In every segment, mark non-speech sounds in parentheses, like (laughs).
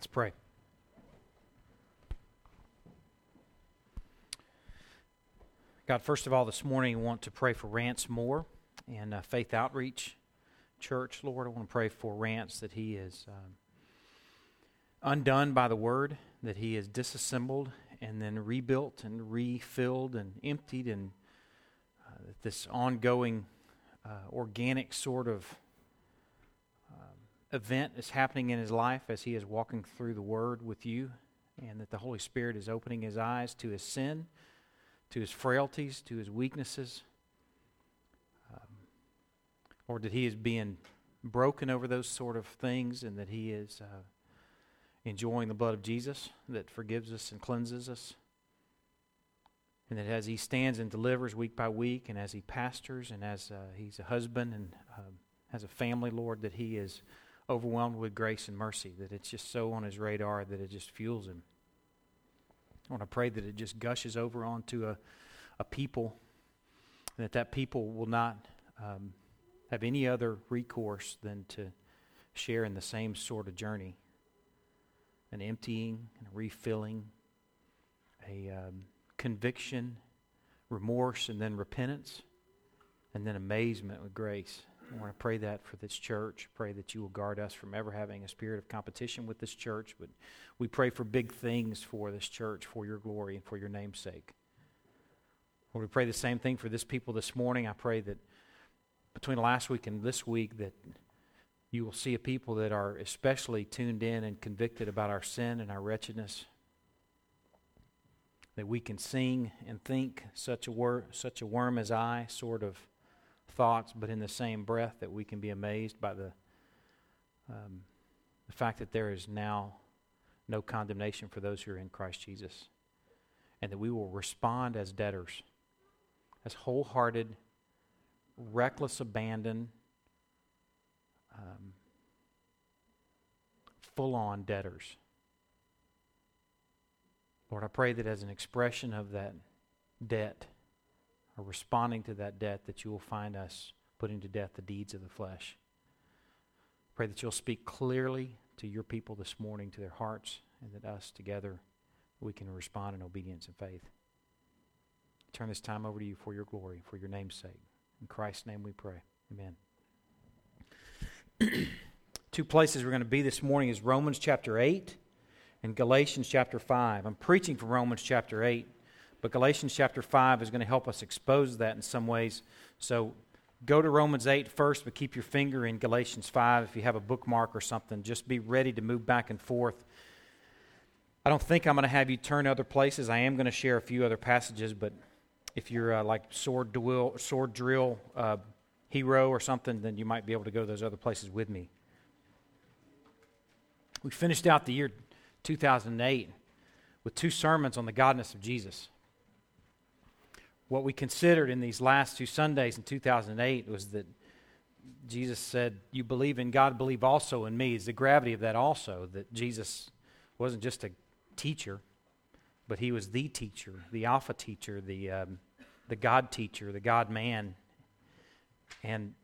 Let's pray. God, first of all, this morning I want to pray for Rance Moore and uh, Faith Outreach Church. Lord, I want to pray for Rance that he is um, undone by the word, that he is disassembled and then rebuilt and refilled and emptied, and uh, this ongoing uh, organic sort of event is happening in his life as he is walking through the Word with you, and that the Holy Spirit is opening his eyes to his sin, to his frailties, to his weaknesses. Um, or that he is being broken over those sort of things, and that he is uh, enjoying the blood of Jesus that forgives us and cleanses us. And that as he stands and delivers week by week, and as he pastors, and as uh, he's a husband and um, has a family, Lord, that he is overwhelmed with grace and mercy, that it's just so on his radar that it just fuels him. I want to pray that it just gushes over onto a, a people, and that that people will not um, have any other recourse than to share in the same sort of journey an emptying and a refilling, a um, conviction, remorse, and then repentance, and then amazement with grace. I want to pray that for this church. Pray that you will guard us from ever having a spirit of competition with this church. But we pray for big things for this church, for your glory and for your name's sake. Lord, we pray the same thing for this people this morning. I pray that between last week and this week that you will see a people that are especially tuned in and convicted about our sin and our wretchedness. That we can sing and think such a, wor- such a worm as I sort of thoughts, but in the same breath that we can be amazed by the, um, the fact that there is now no condemnation for those who are in Christ Jesus. And that we will respond as debtors, as wholehearted, reckless abandon um, full on debtors. Lord, I pray that as an expression of that debt, responding to that debt, that you will find us putting to death the deeds of the flesh. Pray that you'll speak clearly to your people this morning, to their hearts, and that us together we can respond in obedience and faith. Turn this time over to you for your glory, for your name's sake. In Christ's name we pray. Amen. (clears throat) two places we're going to be this morning is Romans chapter 8 and Galatians chapter 5. I'm preaching from Romans chapter 8, but Galatians chapter 5 is going to help us expose that in some ways. So go to Romans 8 first, but keep your finger in Galatians 5 if you have a bookmark or something. Just be ready to move back and forth. I don't think I'm going to have you turn other places. I am going to share a few other passages, but if you're uh, like sword drill, sword drill uh, hero or something, then you might be able to go to those other places with me. We finished out the year 2008 with two sermons on the godness of Jesus. What we considered in these last two Sundays in 2008 was that Jesus said, You believe in God, believe also in me. Is the gravity of that also, that Jesus wasn't just a teacher, but he was the teacher, the Alpha teacher, the, um, the God teacher, the God man, and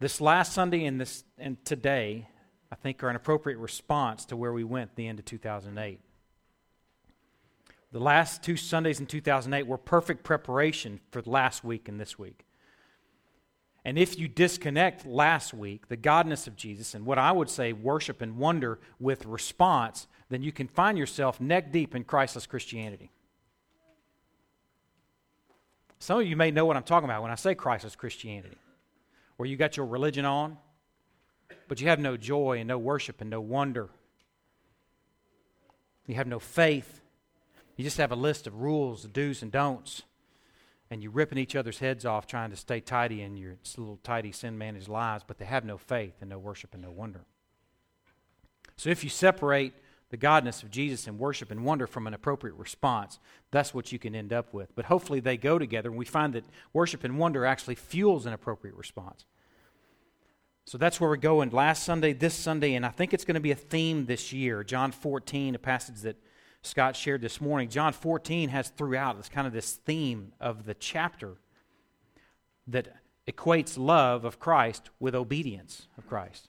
this last Sunday and this and today, I think, are an appropriate response to where we went the end of 2008. The last two Sundays in 2008 were perfect preparation for last week and this week. And if you disconnect last week, the godness of Jesus, and what I would say worship and wonder with response, then you can find yourself neck deep in Christless Christianity. Some of you may know what I'm talking about when I say Christless Christianity where you got your religion on, but you have no joy and no worship and no wonder. You have no faith. You just have a list of rules, do's and don'ts, and you're ripping each other's heads off trying to stay tidy in your little tidy sin managed lives, but they have no faith and no worship and no wonder. So if you separate the godness of Jesus and worship and wonder from an appropriate response, that's what you can end up with. But hopefully they go together, and we find that worship and wonder actually fuels an appropriate response. So that's where we're going last Sunday, this Sunday, and I think it's going to be a theme this year. John 14, a passage that Scott shared this morning. John 14 has throughout, it's kind of this theme of the chapter that equates love of Christ with obedience of Christ.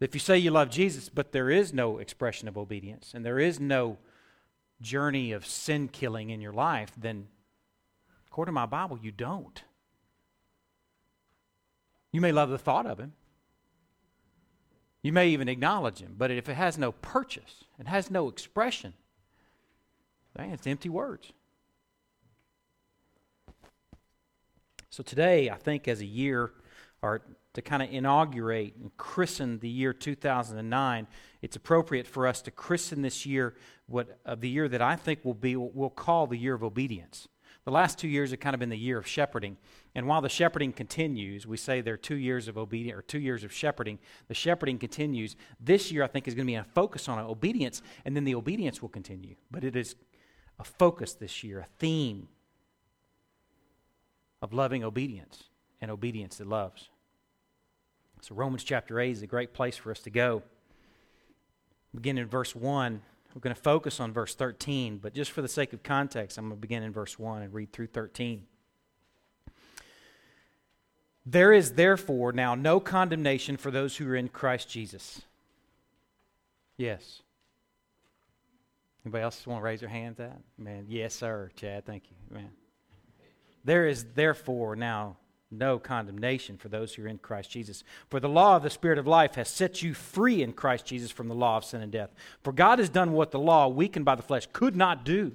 If you say you love Jesus, but there is no expression of obedience and there is no journey of sin killing in your life, then according to my Bible, you don't. You may love the thought of him. You may even acknowledge him, but if it has no purchase, it has no expression, then it's empty words. So today, I think as a year, or to kind of inaugurate and christen the year 2009, it's appropriate for us to christen this year what of the year that I think will be we'll call the year of obedience. The last two years have kind of been the year of shepherding. And while the shepherding continues, we say there are two years of obedience or two years of shepherding. The shepherding continues. This year, I think, is going to be a focus on obedience, and then the obedience will continue. But it is a focus this year, a theme of loving obedience and obedience that loves. So, Romans chapter 8 is a great place for us to go. Begin in verse 1. We're going to focus on verse 13, but just for the sake of context, I'm going to begin in verse 1 and read through 13. There is therefore now no condemnation for those who are in Christ Jesus. Yes. Anybody else want to raise their hands? That man, yes, sir, Chad. Thank you, man. There is therefore now no condemnation for those who are in Christ Jesus. For the law of the Spirit of life has set you free in Christ Jesus from the law of sin and death. For God has done what the law, weakened by the flesh, could not do.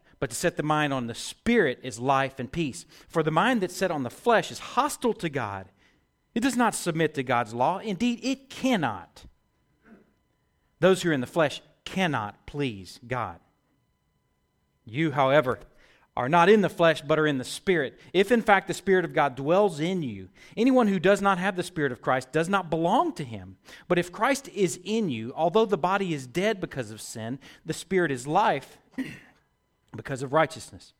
but to set the mind on the Spirit is life and peace. For the mind that's set on the flesh is hostile to God. It does not submit to God's law. Indeed, it cannot. Those who are in the flesh cannot please God. You, however, are not in the flesh, but are in the Spirit. If in fact the Spirit of God dwells in you, anyone who does not have the Spirit of Christ does not belong to him. But if Christ is in you, although the body is dead because of sin, the Spirit is life because of righteousness.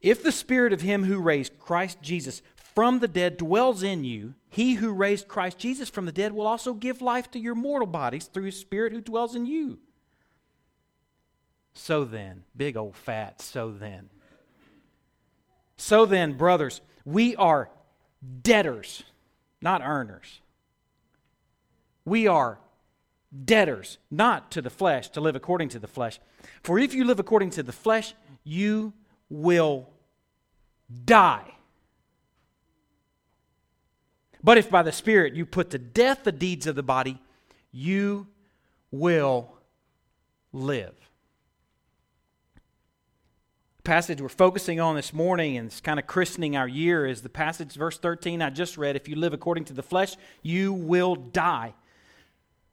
If the Spirit of him who raised Christ Jesus from the dead dwells in you, he who raised Christ Jesus from the dead will also give life to your mortal bodies through his Spirit who dwells in you. So then, big old fat, so then. So then, brothers, we are debtors, not earners. We are debtors, not to the flesh, to live according to the flesh. For if you live according to the flesh, you will die. But if by the Spirit you put to death the deeds of the body, you will live passage we're focusing on this morning and it's kind of christening our year is the passage, verse 13, I just read. If you live according to the flesh, you will die.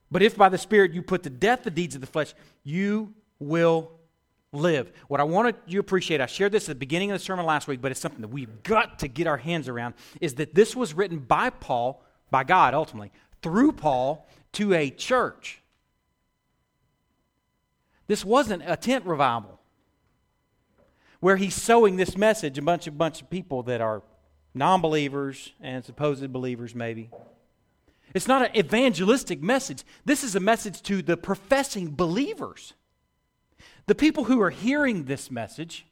But if by the Spirit you put to death the deeds of the flesh, you will live. What I wanted you to appreciate, I shared this at the beginning of the sermon last week, but it's something that we've got to get our hands around, is that this was written by Paul, by God ultimately, through Paul to a church. This wasn't a tent revival where he's sowing this message a bunch of bunch of people that are non-believers and supposed believers maybe it's not an evangelistic message. This is a message to the professing believers. The people who are hearing this message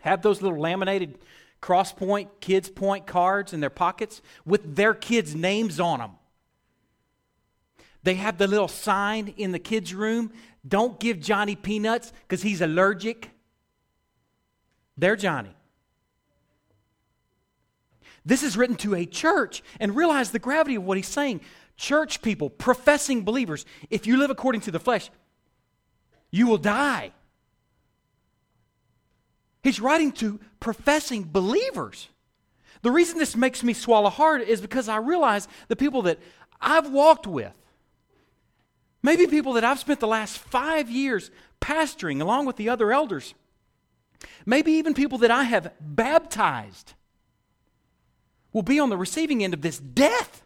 have those little laminated cross point kids point cards in their pockets with their kids names on them they have the little sign in the kids room. Don't give johnny peanuts because he's allergic. They're Johnny. This is written to a church, and realize the gravity of what he's saying. Church people, professing believers, if you live according to the flesh, you will die. He's writing to professing believers. The reason this makes me swallow hard is because I realize the people that I've walked with, maybe people that I've spent the last five years pastoring along with the other elders, Maybe even people that I have baptized will be on the receiving end of this death.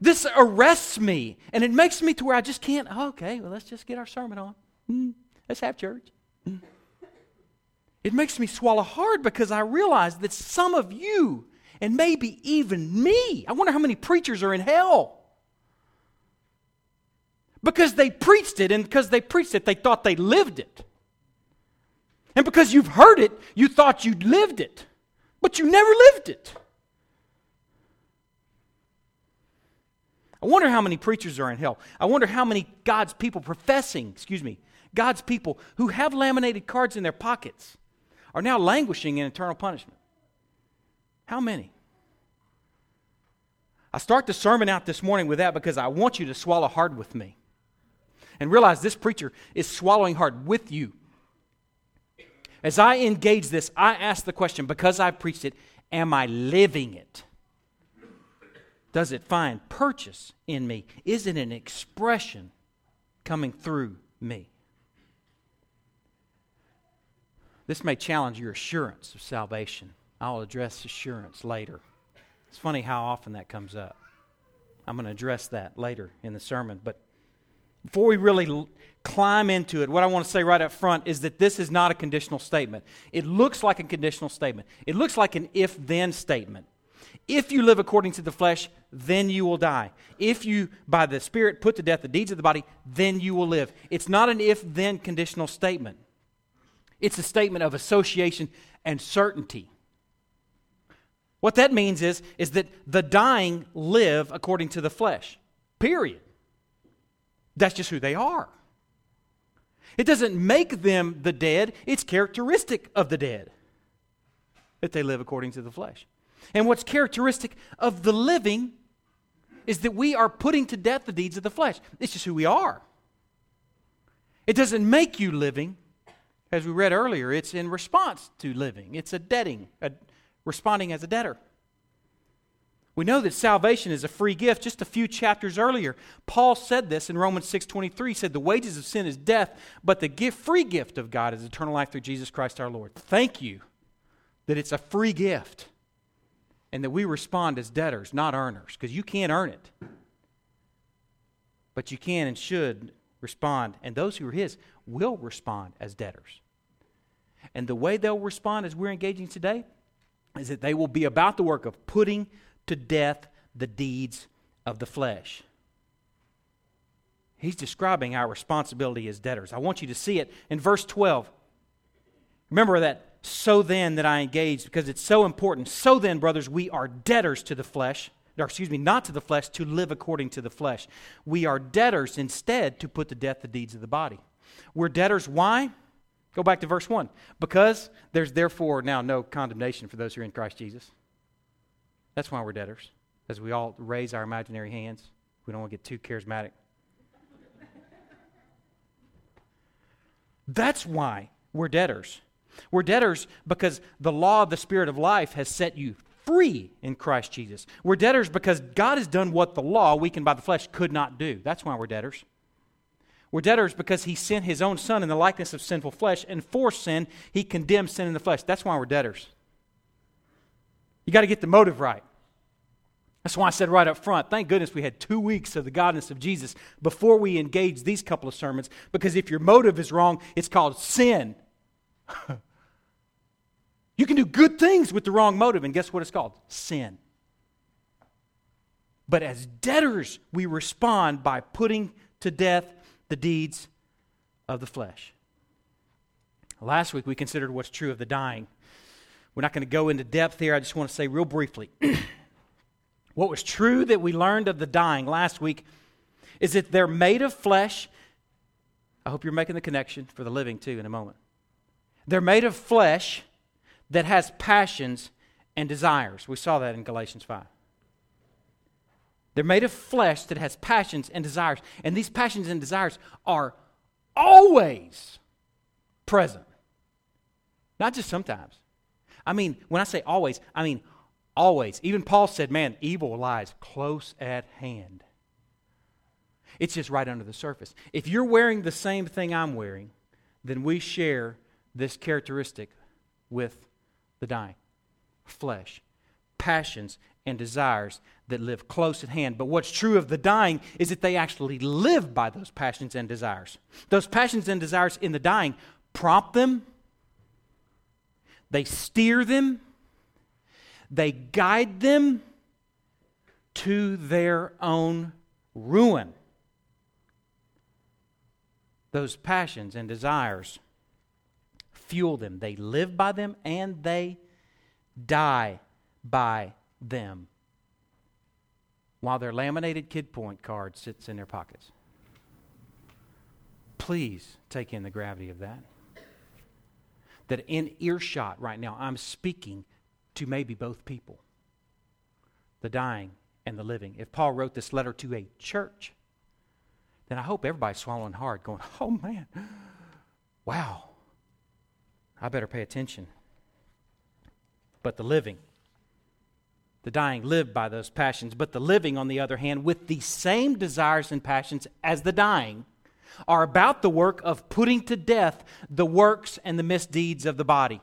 This arrests me, and it makes me to where I just can't. Oh, okay, well, let's just get our sermon on. Mm, let's have church. Mm. It makes me swallow hard because I realize that some of you, and maybe even me, I wonder how many preachers are in hell. Because they preached it, and because they preached it, they thought they lived it. And because you've heard it, you thought you lived it, but you never lived it. I wonder how many preachers are in hell. I wonder how many God's people professing, excuse me, God's people who have laminated cards in their pockets are now languishing in eternal punishment. How many? I start the sermon out this morning with that because I want you to swallow hard with me and realize this preacher is swallowing hard with you. As I engage this, I ask the question because I preached it, am I living it? Does it find purchase in me? Is it an expression coming through me? This may challenge your assurance of salvation. I'll address assurance later. It's funny how often that comes up. I'm going to address that later in the sermon. But before we really climb into it, what I want to say right up front is that this is not a conditional statement. It looks like a conditional statement, it looks like an if then statement. If you live according to the flesh, then you will die. If you, by the Spirit, put to death the deeds of the body, then you will live. It's not an if then conditional statement, it's a statement of association and certainty. What that means is, is that the dying live according to the flesh. Period. That's just who they are. It doesn't make them the dead, it's characteristic of the dead that they live according to the flesh. And what's characteristic of the living is that we are putting to death the deeds of the flesh. It's just who we are. It doesn't make you living. As we read earlier, it's in response to living. It's a debting, a, responding as a debtor. We know that salvation is a free gift. Just a few chapters earlier, Paul said this in Romans 6:23. He said, "The wages of sin is death, but the gift, free gift of God is eternal life through Jesus Christ our Lord." Thank you that it's a free gift and that we respond as debtors, not earners, because you can't earn it. But you can and should respond, and those who are His will respond as debtors. And the way they'll respond as we're engaging today is that they will be about the work of putting to death the deeds of the flesh. He's describing our responsibility as debtors. I want you to see it in verse 12. Remember that so then that I engaged because it's so important. So then, brothers, we are debtors to the flesh, or excuse me, not to the flesh, to live according to the flesh. We are debtors instead to put to death the deeds of the body. We're debtors. Why? Go back to verse 1. Because there's therefore now no condemnation for those who are in Christ Jesus. That's why we're debtors, as we all raise our imaginary hands. We don't want to get too charismatic. That's why we're debtors. We're debtors because the law of the Spirit of life has set you free in Christ Jesus. We're debtors because God has done what the law, weakened by the flesh, could not do. That's why we're debtors. We're debtors because he sent his own son in the likeness of sinful flesh, and for sin, he condemned sin in the flesh. That's why we're debtors. You got to get the motive right. That's why I said right up front, thank goodness we had two weeks of the godness of Jesus before we engaged these couple of sermons, because if your motive is wrong, it's called sin. (laughs) You can do good things with the wrong motive, and guess what it's called? Sin. But as debtors, we respond by putting to death the deeds of the flesh. Last week, we considered what's true of the dying. We're not going to go into depth here. I just want to say real briefly (clears throat) what was true that we learned of the dying last week is that they're made of flesh. I hope you're making the connection for the living too in a moment. They're made of flesh that has passions and desires. We saw that in Galatians 5. They're made of flesh that has passions and desires. And these passions and desires are always present, not just sometimes. I mean, when I say always, I mean always. Even Paul said, man, evil lies close at hand. It's just right under the surface. If you're wearing the same thing I'm wearing, then we share this characteristic with the dying flesh, passions, and desires that live close at hand. But what's true of the dying is that they actually live by those passions and desires. Those passions and desires in the dying prompt them, they steer them, they guide them to their own ruin. Those passions and desires fuel them. They live by them and they die by them while their laminated kid point card sits in their pockets. Please take in the gravity of that. That in earshot right now, I'm speaking to maybe both people the dying and the living. If Paul wrote this letter to a church, then I hope everybody's swallowing hard, going, (laughs) oh man, wow, I better pay attention. But the living, the dying live by those passions, but the living, on the other hand, with the same desires and passions as the dying, are about the work of putting to death the works and the misdeeds of the body.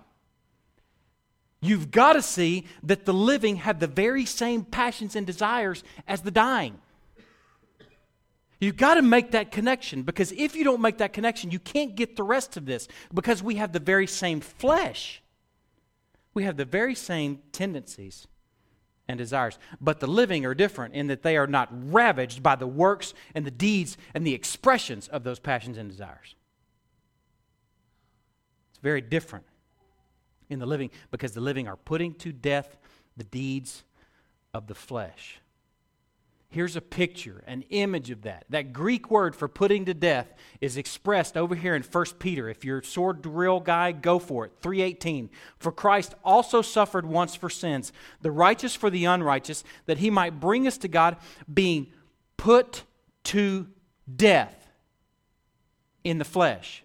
You've got to see that the living have the very same passions and desires as the dying. You've got to make that connection because if you don't make that connection, you can't get the rest of this because we have the very same flesh. We have the very same tendencies and desires. But the living are different in that they are not ravaged by the works and the deeds and the expressions of those passions and desires. It's very different in the living because the living are putting to death the deeds of the flesh. Here's a picture, an image of that. That Greek word for putting to death is expressed over here in 1 Peter. If you're a sword drill guy, go for it. 318. For Christ also suffered once for sins, the righteous for the unrighteous, that he might bring us to God, being put to death in the flesh,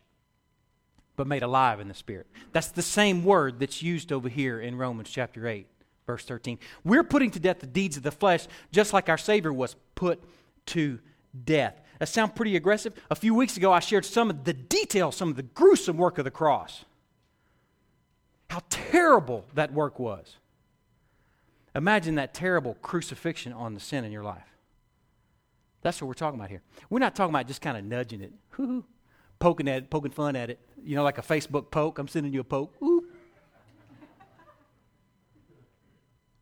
but made alive in the spirit. That's the same word that's used over here in Romans chapter 8 verse 13. We're putting to death the deeds of the flesh, just like our Savior was put to death. That sounds pretty aggressive. A few weeks ago, I shared some of the details, some of the gruesome work of the cross. How terrible that work was. Imagine that terrible crucifixion on the sin in your life. That's what we're talking about here. We're not talking about just kind of nudging it, poking at it, poking fun at it. You know, like a Facebook poke. I'm sending you a poke.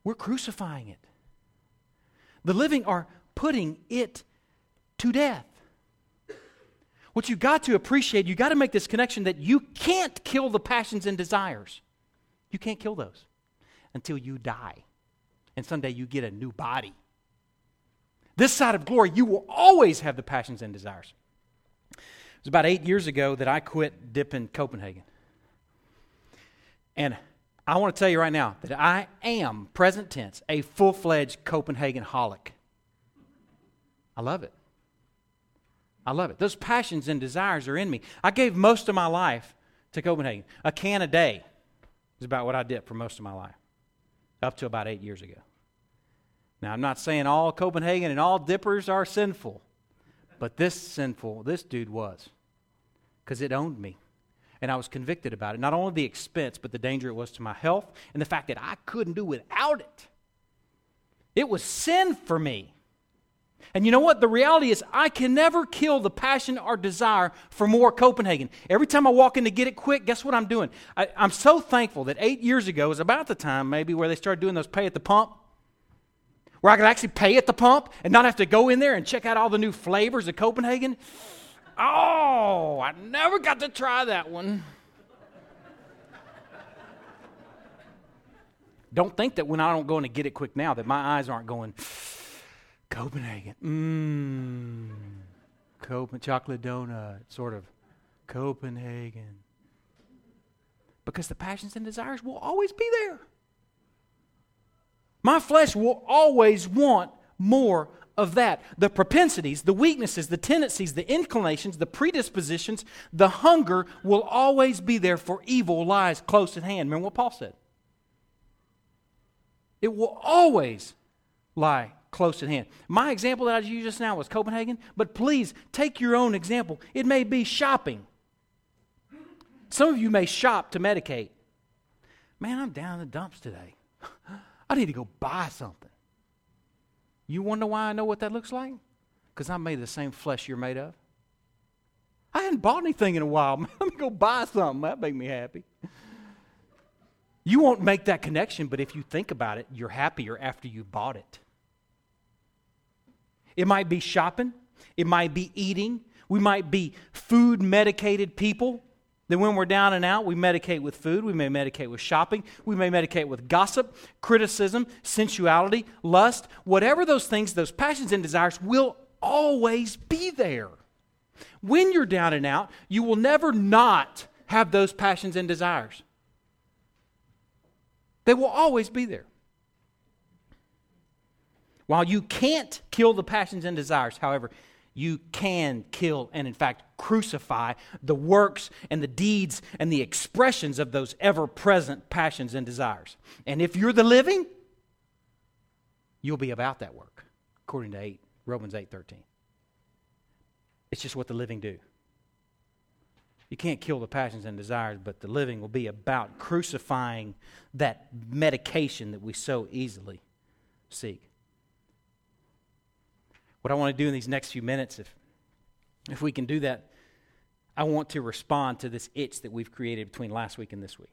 We're crucifying it. The living are putting it to death. What you got to appreciate, you got to make this connection that you can't kill the passions and desires. You can't kill those until you die. And someday you get a new body. This side of glory, you will always have the passions and desires. It was about eight years ago that I quit dipping Copenhagen. And I want to tell you right now that I am, present tense, a full fledged Copenhagen holic. I love it. I love it. Those passions and desires are in me. I gave most of my life to Copenhagen. A can a day is about what I did for most of my life, up to about eight years ago. Now, I'm not saying all Copenhagen and all dippers are sinful, but this sinful, this dude was, because it owned me and I was convicted about it. Not only the expense, but the danger it was to my health and the fact that I couldn't do without it. It was sin for me. And you know what? The reality is, I can never kill the passion or desire for more Copenhagen. Every time I walk in to get it quick, guess what I'm doing? I, am so thankful that eight years ago was about the time, maybe, where they started doing those pay at the pump, where I could actually pay at the pump and not have to go in there and check out all the new flavors of Copenhagen. Oh, I never got to try that one. don't think that when I don't go in to get it quick now that my eyes aren't going, Copenhagen, mmm, Copenhagen, chocolate donut, sort of Copenhagen. Because the passions and desires will always be there. My flesh will always want more of that. The propensities, the weaknesses, the tendencies, the inclinations, the predispositions, the hunger will always be there for evil lies close at hand. Remember what Paul said? It will always lie close at hand. My example that I used just now was Copenhagen, but please take your own example. It may be shopping. Some of you may shop to medicate. Man, I'm down in the dumps today. (laughs) I need to go buy something. You wonder why I know what that looks like? Because I'm made of the same flesh you're made of. I hadn't bought anything in a while. (laughs) Let me go buy something. That make me happy. You won't make that connection, but if you think about it, you're happier after you bought it. It might be shopping, it might be eating, we might be food medicated people. Then, when we're down and out, we medicate with food, we may medicate with shopping, we may medicate with gossip, criticism, sensuality, lust. Whatever those things, those passions and desires will always be there. When you're down and out, you will never not have those passions and desires. They will always be there. While you can't kill the passions and desires, however, you can kill and, in fact, crucify the works and the deeds and the expressions of those ever present passions and desires. And if you're the living, you'll be about that work, according to 8, Romans 8 13. It's just what the living do. You can't kill the passions and desires, but the living will be about crucifying that medication that we so easily seek. What I want to do in these next few minutes, if, if we can do that, I want to respond to this itch that we've created between last week and this week.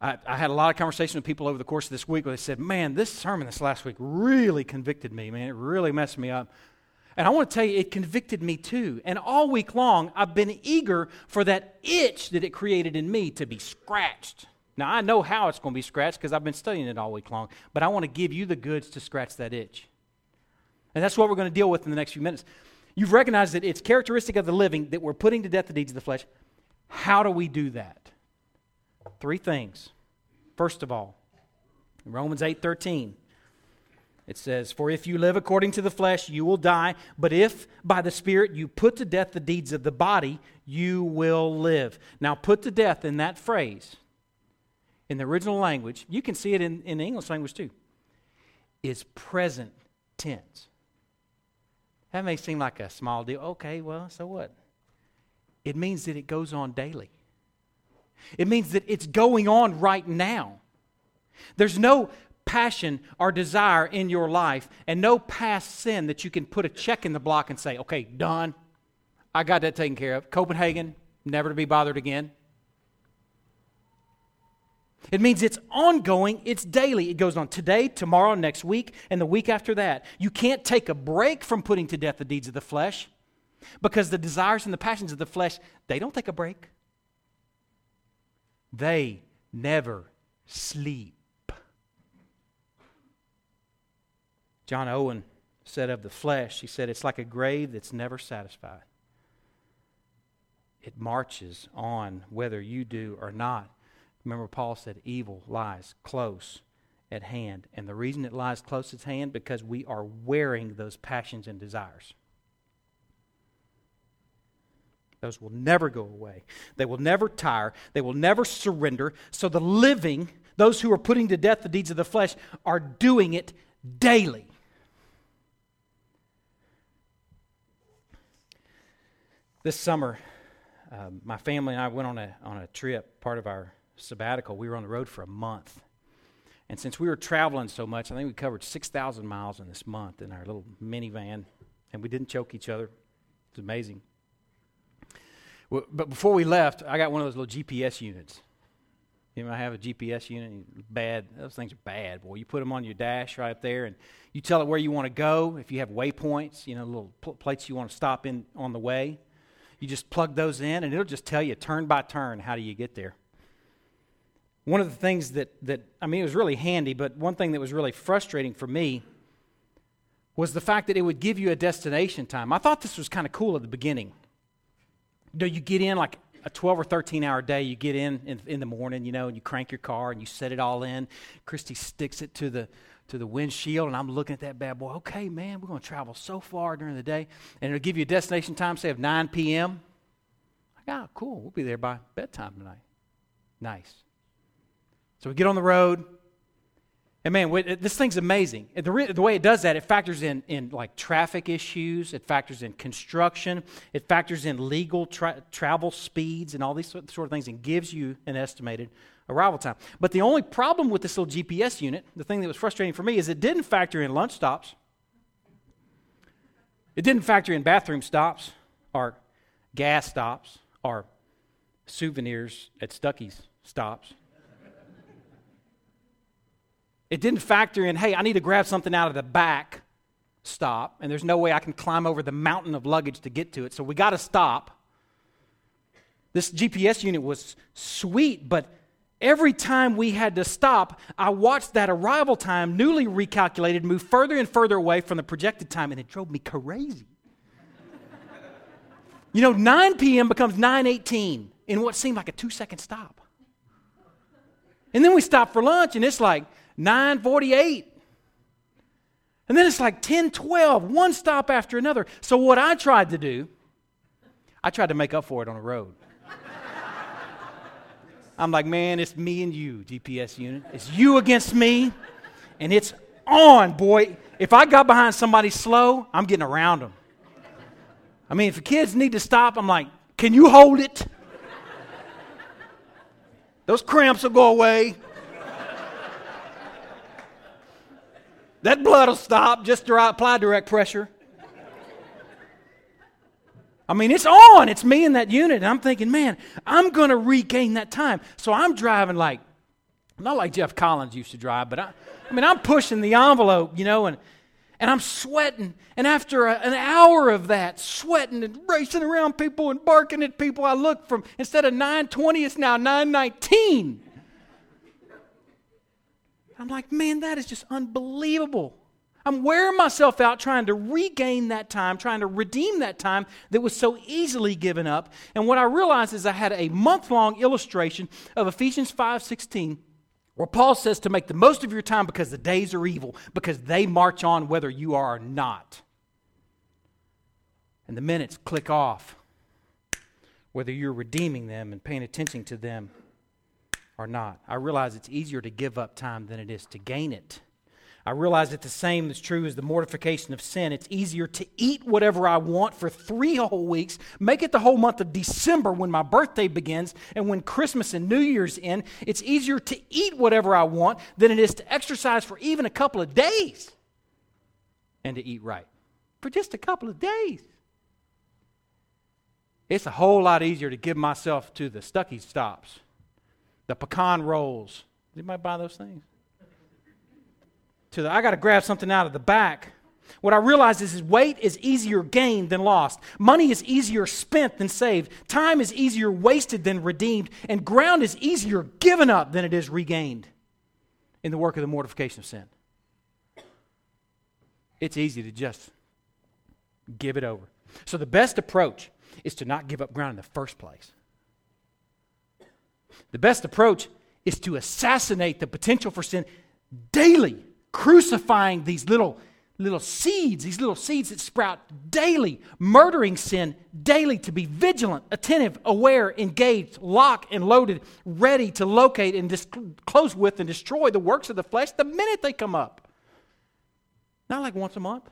I, I, had a lot of conversation with people over the course of this week where they said, Man, this sermon this last week really convicted me, man. It really messed me up. And I want to tell you, it convicted me too. And all week long, I've been eager for that itch that it created in me to be scratched. Now, I know how it's going to be scratched because I've been studying it all week long, but I want to give you the goods to scratch that itch. And that's what we're going to deal with in the next few minutes. You've recognized that it's characteristic of the living that we're putting to death the deeds of the flesh. How do we do that? Three things. First of all, Romans 8 13. It says, For if you live according to the flesh, you will die. But if by the Spirit you put to death the deeds of the body, you will live. Now, put to death in that phrase, in the original language, you can see it in, in the English language too, is present tense. That may seem like a small deal. Okay, well, so what? It means that it goes on daily. It means that it's going on right now. There's no passion or desire in your life and no past sin that you can put a check in the block and say, okay, done. I got that taken care of. Copenhagen, never to be bothered again. It means it's ongoing, it's daily. It goes on today, tomorrow, next week, and the week after that. You can't take a break from putting to death the deeds of the flesh because the desires and the passions of the flesh, they don't take a break. They never sleep. John Owen said of the flesh, he said, it's like a grave that's never satisfied. It marches on whether you do or not. Remember, Paul said evil lies close at hand. And the reason it lies close at hand, because we are wearing those passions and desires. Those will never go away. They will never tire. They will never surrender. So the living, those who are putting to death the deeds of the flesh, are doing it daily. This summer, um, my family and I went on a, on a trip, part of our sabbatical, we were on the road for a month. And since we were traveling so much, I think we covered 6,000 miles in this month in our little minivan, and we didn't choke each other. It's amazing. But before we left, I got one of those little GPS units. You know, I have a GPS unit. Bad. Those things are bad, boy. You put them on your dash right there, and you tell it where you want to go. If you have waypoints, you know, little pl- places you want to stop in on the way, you just plug those in, and it'll just tell you turn by turn how do you get there one of the things that, that, I mean, it was really handy, but one thing that was really frustrating for me was the fact that it would give you a destination time. I thought this was kind of cool at the beginning. You know, you get in like a 12 or 13 hour day, you get in, in in the morning, you know, and you crank your car and you set it all in. Christy sticks it to the to the windshield, and I'm looking at that bad boy. Okay, man, we're going to travel so far during the day, and it'll give you a destination time, say of 9 p.m. Got oh, cool. We'll be there by bedtime tonight. Nice. So we get on the road. And man, this thing's amazing. The, the way it does that, it factors in, in like traffic issues, it factors in construction, it factors in legal tra- travel speeds and all these sort of things and gives you an estimated arrival time. But the only problem with this little GPS unit, the thing that was frustrating for me, is it didn't factor in lunch stops. It didn't factor in bathroom stops or gas stops or souvenirs at Stuckey's stops. It didn't factor in, hey, I need to grab something out of the back stop, and there's no way I can climb over the mountain of luggage to get to it, so we got to stop. This GPS unit was sweet, but every time we had to stop, I watched that arrival time, newly recalculated, move further and further away from the projected time, and it drove me crazy. you know, 9 p.m. becomes 9:18 in what seemed like a two-second stop. And then we stop for lunch, and it's like 9:48. And then it's like 10, 12, one stop after another. So what I tried to do, I tried to make up for it on the road. I'm like, man, it's me and you, GPS unit. It's you against me, and it's on, boy. If I got behind somebody slow, I'm getting around them. I mean, if the kids need to stop, I'm like, can you hold it? Those cramps will go away. That blood will stop just to apply direct pressure. I mean, it's on. It's me in that unit. And I'm thinking, man, I'm going to regain that time. So I'm driving like, not like Jeff Collins used to drive, but I, I mean, I'm pushing the envelope, you know, and, and I'm sweating. And after a, an hour of that, sweating and racing around people and barking at people, I look from, instead of 920, it's now 919. I'm like, man, that is just unbelievable. I'm wearing myself out trying to regain that time, trying to redeem that time that was so easily given up. And what I realized is I had a month-long illustration of Ephesians 5:16 where Paul says to make the most of your time because the days are evil, because they march on whether you are or not. And the minutes click off whether you're redeeming them and paying attention to them or not. I realize it's easier to give up time than it is to gain it. I realize that the same is true as the mortification of sin. It's easier to eat whatever I want for three whole weeks, make it the whole month of December when my birthday begins, and when Christmas and New Year's end. It's easier to eat whatever I want than it is to exercise for even a couple of days and to eat right. For just a couple of days. It's a whole lot easier to give myself to the Stuckey stops the pecan rolls. Did anybody buy those things? To the, I got to grab something out of the back. What I realize is, is weight is easier gained than lost. Money is easier spent than saved. Time is easier wasted than redeemed. And ground is easier given up than it is regained in the work of the mortification of sin. It's easy to just give it over. So the best approach is to not give up ground in the first place. The best approach is to assassinate the potential for sin daily, crucifying these little little seeds, these little seeds that sprout daily, murdering sin daily to be vigilant, attentive, aware, engaged, locked and loaded, ready to locate and close with and destroy the works of the flesh the minute they come up. Not like once a month.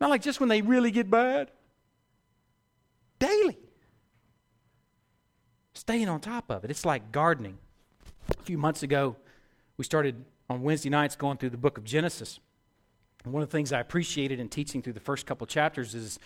Not like just when they really get bad. Daily staying on top of it. It's like gardening. A few months ago, we started on Wednesday nights going through the book of Genesis. And one of the things I appreciated in teaching through the first couple chapters is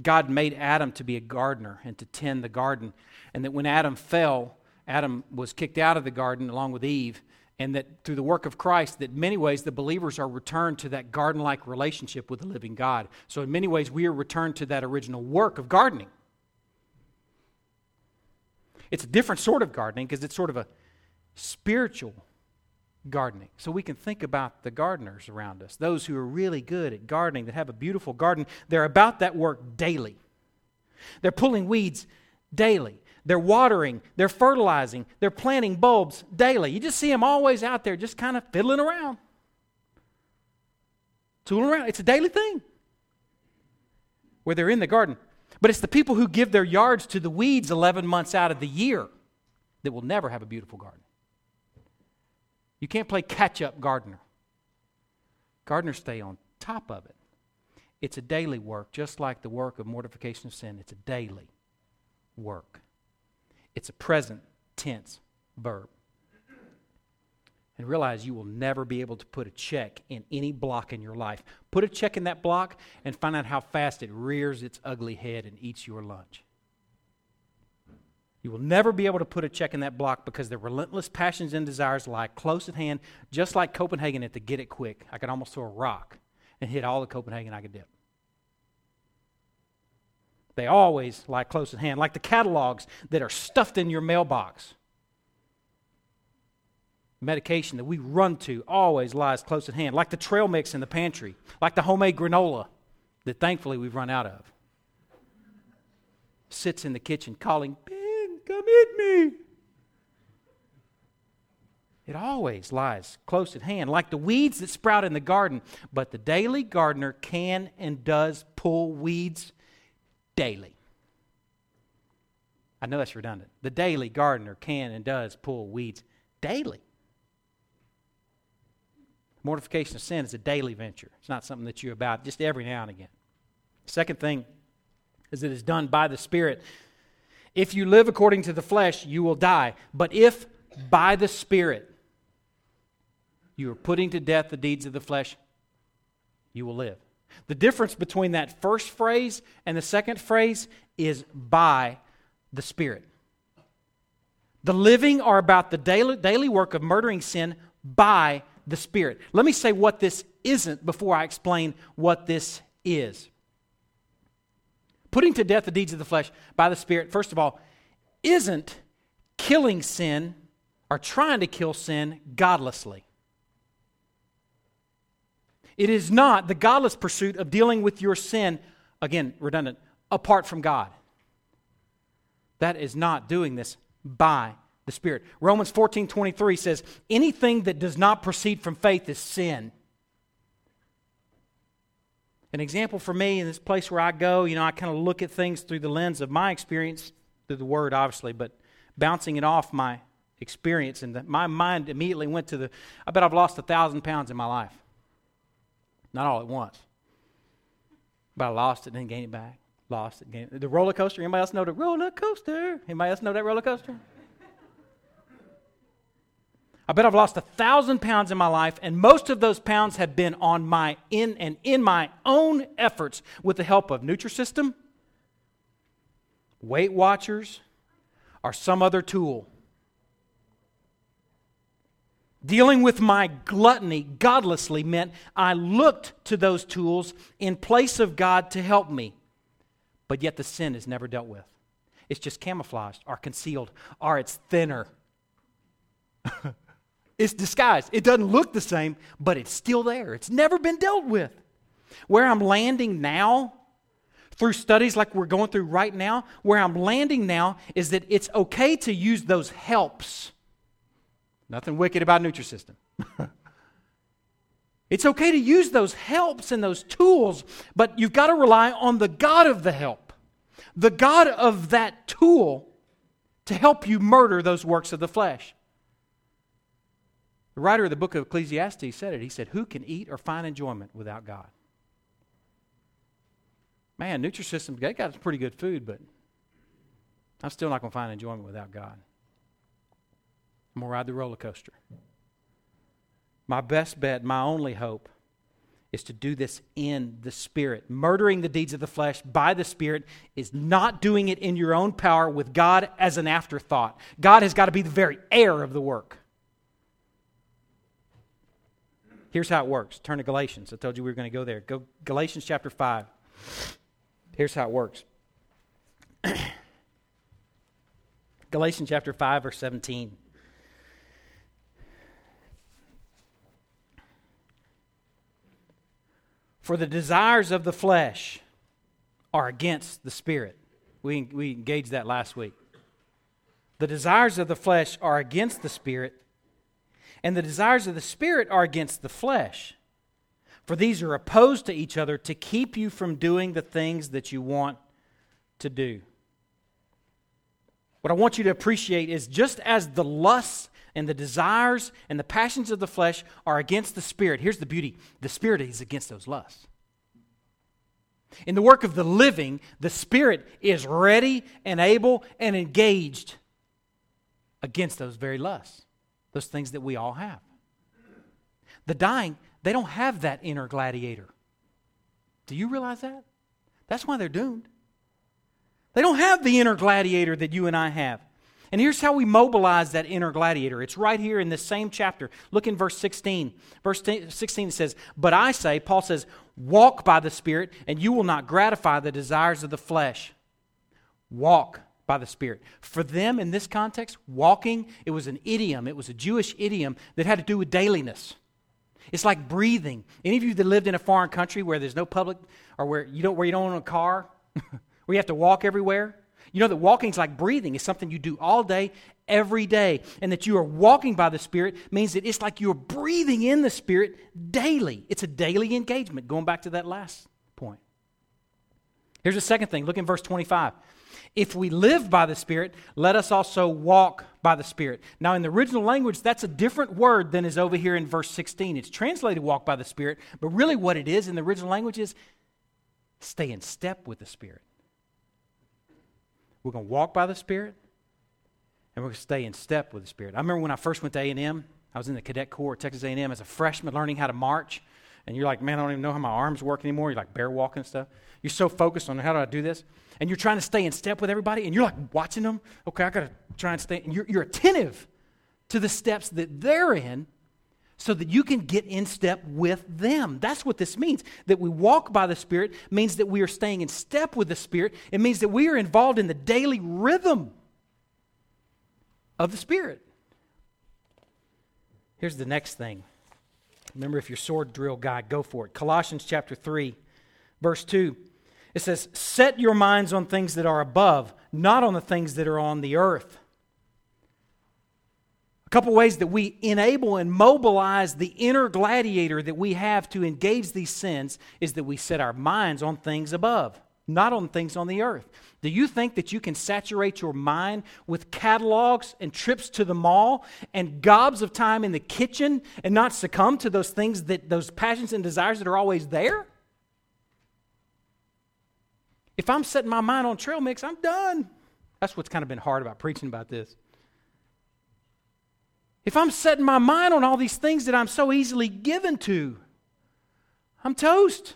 God made Adam to be a gardener and to tend the garden. And that when Adam fell, Adam was kicked out of the garden along with Eve. And that through the work of Christ, that many ways the believers are returned to that garden like relationship with the living God. So, in many ways, we are returned to that original work of gardening. It's a different sort of gardening because it's sort of a spiritual gardening. So we can think about the gardeners around us, those who are really good at gardening, that have a beautiful garden. They're about that work daily. They're pulling weeds daily. They're watering, they're fertilizing, they're planting bulbs daily. You just see them always out there just kind of fiddling around. Tooling around. It's a daily thing. Where they're in the garden. But it's the people who give their yards to the weeds 11 months out of the year that will never have a beautiful garden. You can't play catch up gardener. Gardeners stay on top of it. It's a daily work, just like the work of mortification of sin. It's a daily work, it's a present tense verb. And realize you will never be able to put a check in any block in your life. Put a check in that block and find out how fast it rears its ugly head and eats your lunch. You will never be able to put a check in that block because the relentless passions and desires lie close at hand, just like Copenhagen at the get it quick. I could almost throw a rock and hit all the Copenhagen I could dip. They always lie close at hand, like the catalogs that are stuffed in your mailbox. Medication that we run to always lies close at hand, like the trail mix in the pantry, like the homemade granola that thankfully we've run out of. Sits in the kitchen calling, Ben, come eat me. It always lies close at hand, like the weeds that sprout in the garden. But the daily gardener can and does pull weeds daily. I know that's redundant. The daily gardener can and does pull weeds daily. Mortification of sin is a daily venture. It's not something that you're about just every now and again. Second thing is it is done by the Spirit. If you live according to the flesh, you will die. But if by the Spirit you are putting to death the deeds of the flesh, you will live. The difference between that first phrase and the second phrase is by the Spirit. The living are about the daily, daily work of murdering sin by the Spirit. Let me say what this isn't before I explain what this is. Putting to death the deeds of the flesh by the Spirit, first of all, isn't killing sin or trying to kill sin godlessly. It is not the godless pursuit of dealing with your sin, again, redundant, apart from God. That is not doing this by the Spirit. Romans 14 23 says, anything that does not proceed from faith is sin. An example for me in this place where I go, you know, I kind of look at things through the lens of my experience, through the Word, obviously, but bouncing it off my experience. And the, my mind immediately went to the, I bet I've lost a thousand pounds in my life. Not all at once. But I lost it, then gained it back. Lost it, gained it. The roller coaster. Anybody else know the roller coaster? Anybody else know that roller coaster? I bet I've lost a thousand pounds in my life, and most of those pounds have been on my in and in my own efforts with the help of Nutrisystem, Weight Watchers, or some other tool. Dealing with my gluttony godlessly meant I looked to those tools in place of God to help me. But yet the sin is never dealt with. It's just camouflaged or concealed or it's thinner. (laughs) it's disguised. It doesn't look the same, but it's still there. It's never been dealt with. Where I'm landing now, through studies like we're going through right now, where I'm landing now is that it's okay to use those helps Nothing wicked about Nutrisystem. (laughs) it's okay to use those helps and those tools, but you've got to rely on the God of the help, the God of that tool to help you murder those works of the flesh. The writer of the book of Ecclesiastes said it. He said, Who can eat or find enjoyment without God? Man, Nutrisystem, they got pretty good food, but I'm still not going to find enjoyment without God. I'm going to ride the roller coaster. My best bet, my only hope, is to do this in the Spirit. Murdering the deeds of the flesh by the Spirit is not doing it in your own power with God as an afterthought. God has got to be the very heir of the work. Here's how it works. Turn to Galatians. I told you we were going to go there. Go Galatians chapter 5. Here's how it works. (clears throat) Galatians chapter 5 verse 17. For the desires of the flesh are against the spirit. We, we engaged that last week. The desires of the flesh are against the spirit, and the desires of the spirit are against the flesh. For these are opposed to each other to keep you from doing the things that you want to do. What I want you to appreciate is just as the lusts and the desires and the passions of the flesh are against the spirit. Here's the beauty the spirit is against those lusts. In the work of the living, the spirit is ready and able and engaged against those very lusts, those things that we all have. The dying, they don't have that inner gladiator. Do you realize that? That's why they're doomed. They don't have the inner gladiator that you and I have. And here's how we mobilize that inner gladiator. It's right here in this same chapter. Look in verse 16. Verse 16 says, But I say, Paul says, walk by the Spirit, and you will not gratify the desires of the flesh. Walk by the Spirit. For them, in this context, walking, it was an idiom, it was a Jewish idiom that had to do with dailiness. It's like breathing. Any of you that lived in a foreign country where there's no public or where you don't where you don't own a car, (laughs) where you have to walk everywhere, you know that walking is like breathing. It's something you do all day, every day. And that you are walking by the Spirit means that it's like you're breathing in the Spirit daily. It's a daily engagement, going back to that last point. Here's the second thing. Look in verse 25. If we live by the Spirit, let us also walk by the Spirit. Now, in the original language, that's a different word than is over here in verse 16. It's translated walk by the Spirit, but really what it is in the original language is stay in step with the Spirit. We're going to walk by the Spirit, and we're going to stay in step with the Spirit. I remember when I first went to A&M, I was in the cadet corps at Texas A&M as a freshman learning how to march, and you're like, man, I don't even know how my arms work anymore. You're like bear walking stuff. You're so focused on how do I do this, and you're trying to stay in step with everybody, and you're like watching them. Okay, I got to try and stay. And you're, you're attentive to the steps that they're in so that you can get in step with them. That's what this means. That we walk by the Spirit means that we are staying in step with the Spirit. It means that we are involved in the daily rhythm of the Spirit. Here's the next thing. Remember, if you're sword drill guy, go for it. Colossians chapter 3, verse 2. It says, Set your minds on things that are above, not on the things that are on the earth A couple ways that we enable and mobilize the inner gladiator that we have to engage these sins is that we set our minds on things above, not on things on the earth. Do you think that you can saturate your mind with catalogs and trips to the mall and gobs of time in the kitchen and not succumb to those things that those passions and desires that are always there? If I'm setting my mind on trail mix, I'm done. That's what's kind of been hard about preaching about this. If I'm setting my mind on all these things that I'm so easily given to, I'm toast.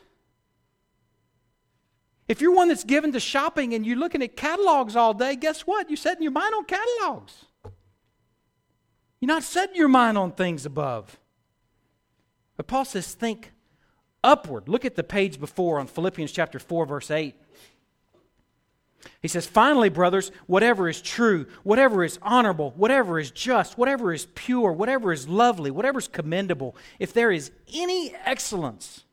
If you're one that's given to shopping and you're looking at catalogs all day, guess what? You're setting your mind on catalogs. You're not setting your mind on things above. But Paul says, think upward. Look at the page before on Philippians chapter 4, verse 8. He says, finally, brothers, whatever is true, whatever is honorable, whatever is just, whatever is pure, whatever is lovely, whatever is commendable, if there is any excellence,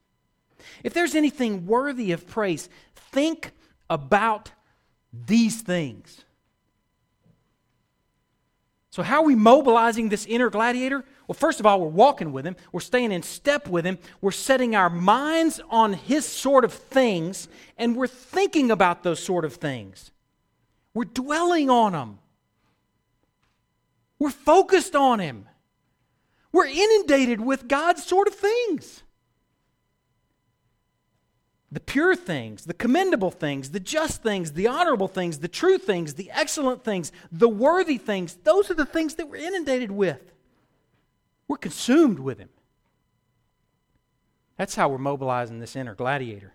if there's anything worthy of praise, think about these things. So, how are we mobilizing this inner gladiator? Well, first of all, we're walking with him, we're staying in step with him, we're setting our minds on his sort of things, and we're thinking about those sort of things. We're dwelling on them. We're focused on him. We're inundated with God's sort of things the pure things, the commendable things, the just things, the honorable things, the true things, the excellent things, the worthy things. Those are the things that we're inundated with. We're consumed with Him. That's how we're mobilizing this inner gladiator.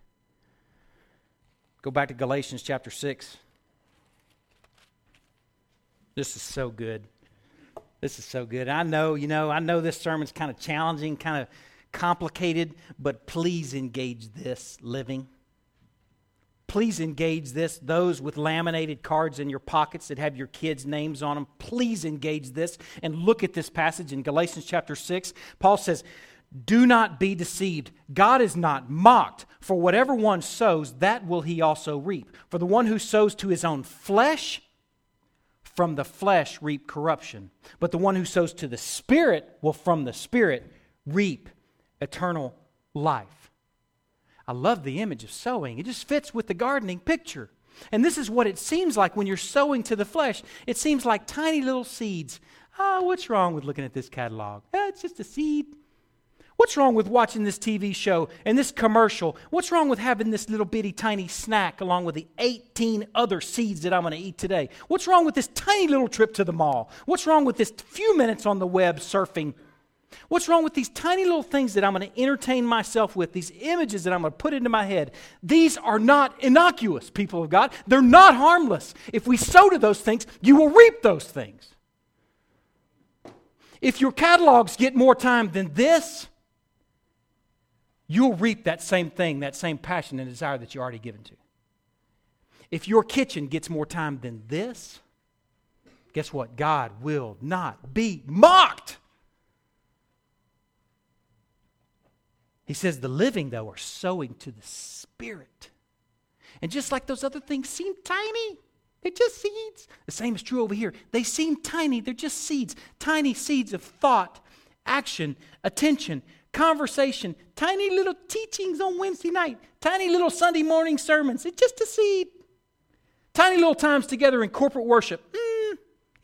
Go back to Galatians chapter 6. This is so good. This is so good. I know, you know, I know this sermon's kind of challenging, kind of complicated, but please engage this living. Please engage this. Those with laminated cards in your pockets that have your kids' names on them, please engage this and look at this passage in Galatians chapter 6. Paul says, Do not be deceived. God is not mocked. For whatever one sows, that will he also reap. For the one who sows to his own flesh, from the flesh reap corruption. But the one who sows to the Spirit will from the Spirit reap eternal life. I love the image of sowing. It just fits with the gardening picture. And this is what it seems like when you're sowing to the flesh. It seems like tiny little seeds. Oh, what's wrong with looking at this catalog? Eh, it's just a seed. What's wrong with watching this TV show and this commercial? What's wrong with having this little bitty tiny snack along with the 18 other seeds that I'm going to eat today? What's wrong with this tiny little trip to the mall? What's wrong with this few minutes on the web surfing? What's wrong with these tiny little things that I'm going to entertain myself with, these images that I'm going to put into my head? These are not innocuous, people of God. They're not harmless. If we sow to those things, you will reap those things. If your catalogs get more time than this, you'll reap that same thing, that same passion and desire that you're already given to. If your kitchen gets more time than this, guess what? God will not be mocked. He says the living, though, are sowing to the Spirit. And just like those other things seem tiny, they're just seeds. The same is true over here. They seem tiny, they're just seeds. Tiny seeds of thought, action, attention, conversation, tiny little teachings on Wednesday night, tiny little Sunday morning sermons. It's just a seed. Tiny little times together in corporate worship. Mm,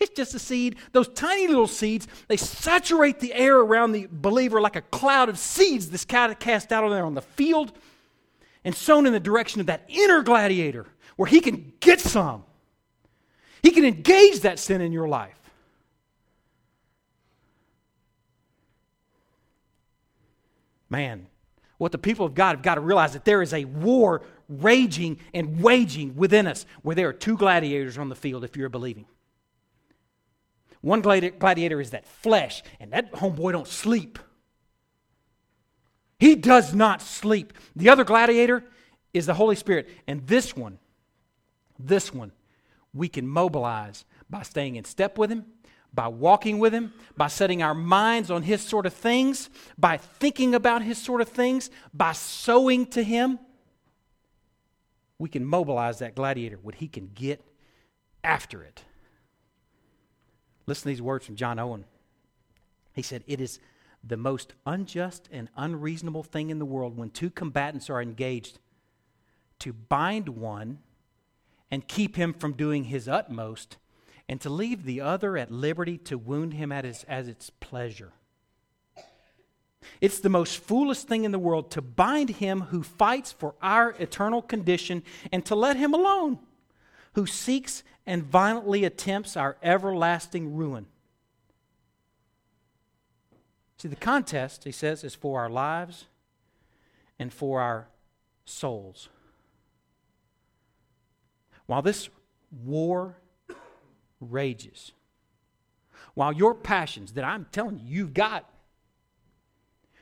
it's just a seed. Those tiny little seeds, they saturate the air around the believer like a cloud of seeds that's cast out there on the field and sown in the direction of that inner gladiator where he can get some. He can engage that sin in your life. Man, what the people of God have got to realize that there is a war raging and waging within us where there are two gladiators on the field if you're believing. One gladiator is that flesh, and that homeboy don't sleep. He does not sleep. The other gladiator is the Holy Spirit. And this one, this one, we can mobilize by staying in step with Him by walking with Him, by setting our minds on His sort of things, by thinking about His sort of things, by sowing to Him, we can mobilize that gladiator when he can get after it. Listen to these words from John Owen. He said, It is the most unjust and unreasonable thing in the world when two combatants are engaged to bind one and keep him from doing his utmost and to leave the other at liberty to wound him at his, as its pleasure. It's the most foolish thing in the world to bind him who fights for our eternal condition and to let him alone, who seeks and violently attempts our everlasting ruin. See, the contest, he says, is for our lives and for our souls. While this war rages. While your passions that I'm telling you, you've got,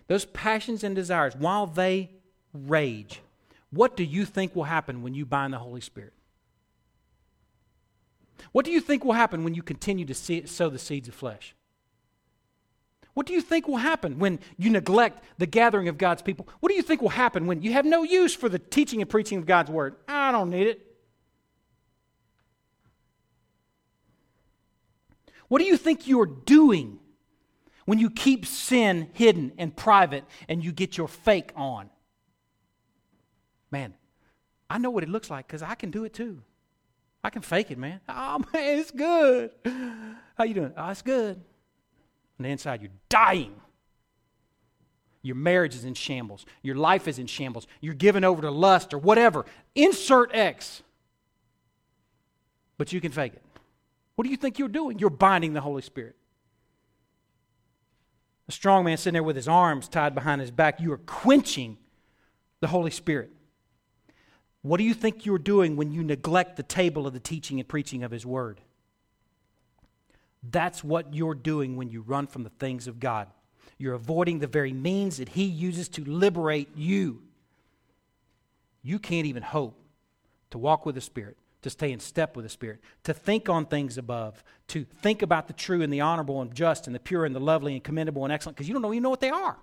those passions and desires, while they rage, what do you think will happen when you bind the Holy Spirit? What do you think will happen when you continue to see, sow the seeds of flesh? What do you think will happen when you neglect the gathering of God's people? What do you think will happen when you have no use for the teaching and preaching of God's word? I don't need it. What do you think you're doing when you keep sin hidden and private and you get your fake on? Man, I know what it looks like because I can do it too. I can fake it, man. (laughs) Oh man, it's good. How you doing? Oh, it's good. On the inside, you're dying. Your marriage is in shambles. Your life is in shambles. You're given over to lust or whatever. Insert X. But you can fake it. What do you think you're doing? You're binding the Holy Spirit. A strong man sitting there with his arms tied behind his back, you are quenching the Holy Spirit. What do you think you're doing when you neglect the table of the teaching and preaching of His Word? That's what you're doing when you run from the things of God. You're avoiding the very means that He uses to liberate you. You can't even hope to walk with the Spirit to stay in step with the Spirit, to think on things above, to think about the true and the honorable and just and the pure and the lovely and commendable and excellent, because you don't even know what they are.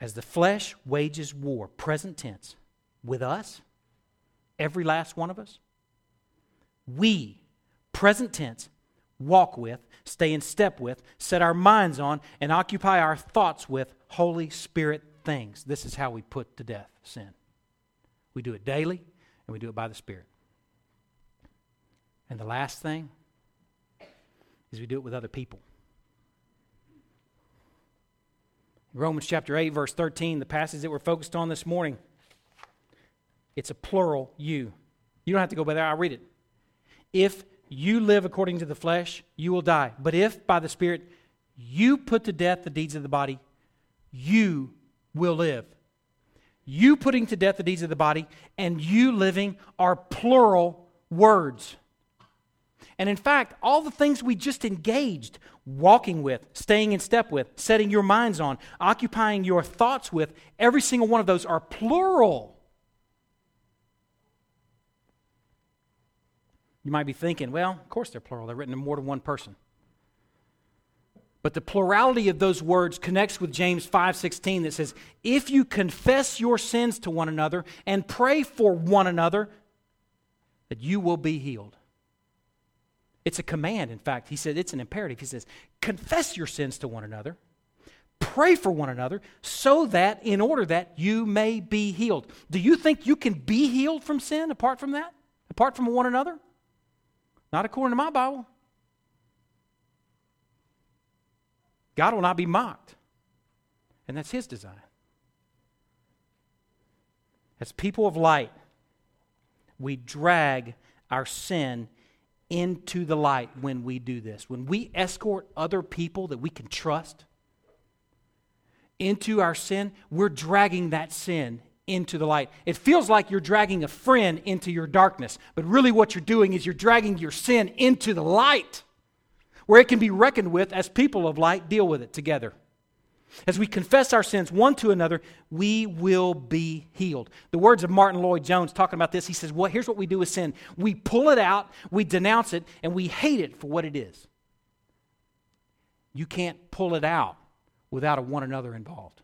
As the flesh wages war, present tense, with us, every last one of us, we, present tense, walk with, stay in step with, set our minds on, and occupy our thoughts with Holy Spirit things. This is how we put to death sin. We do it daily, and we do it by the Spirit. And the last thing, is we do it with other people. Romans chapter 8, verse 13, the passage that we're focused on this morning, it's a plural you. You don't have to go by there, I'll read it. If you live according to the flesh, you will die. But if by the Spirit you put to death the deeds of the body, you will live. You putting to death the deeds of the body and you living are plural words. And in fact, all the things we just engaged, walking with, staying in step with, setting your minds on, occupying your thoughts with, every single one of those are plural. You might be thinking, well, of course they're plural. They're written to more than one person. But the plurality of those words connects with James 5:16 that says, "If you confess your sins to one another and pray for one another, that you will be healed." It's a command, in fact. He said it's an imperative. He says, "Confess your sins to one another, pray for one another, so that in order that you may be healed." Do you think you can be healed from sin apart from that? Apart from one another? Not according to my Bible. God will not be mocked. And that's His design. As people of light, we drag our sin into the light when we do this. When we escort other people that we can trust into our sin, we're dragging that sin into the light. It feels like you're dragging a friend into your darkness, but really what you're doing is you're dragging your sin into the light where it can be reckoned with as people of light deal with it together. As we confess our sins one to another, we will be healed. The words of Martyn Lloyd-Jones talking about this, he says, Well, here's what we do with sin we pull it out, we denounce it, and we hate it for what it is. You can't pull it out without a one another involved.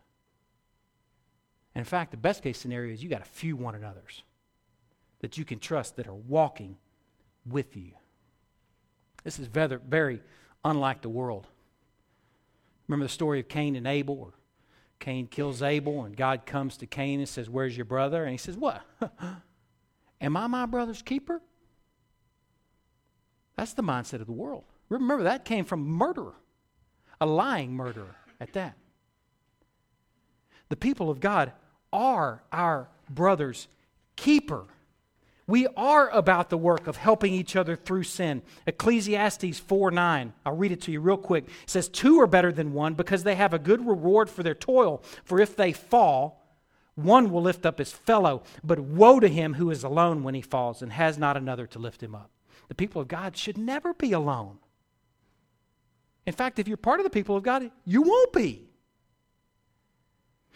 And in fact, the best case scenario is you got a few one another's that you can trust that are walking with you. This is very, very unlike the world. Remember the story of Cain and Abel, Cain kills Abel, and God comes to Cain and says, Where's your brother? And he says, What? (laughs) Am I my brother's keeper? That's the mindset of the world. Remember, that came from murderer, a lying murderer at that. The people of God are our brother's keeper. We are about the work of helping each other through sin. Ecclesiastes 4 9. I'll read it to you real quick. It says, Two are better than one because they have a good reward for their toil. For if they fall, one will lift up his fellow. But woe to him who is alone when he falls and has not another to lift him up. The people of God should never be alone. In fact, if you're part of the people of God, you won't be.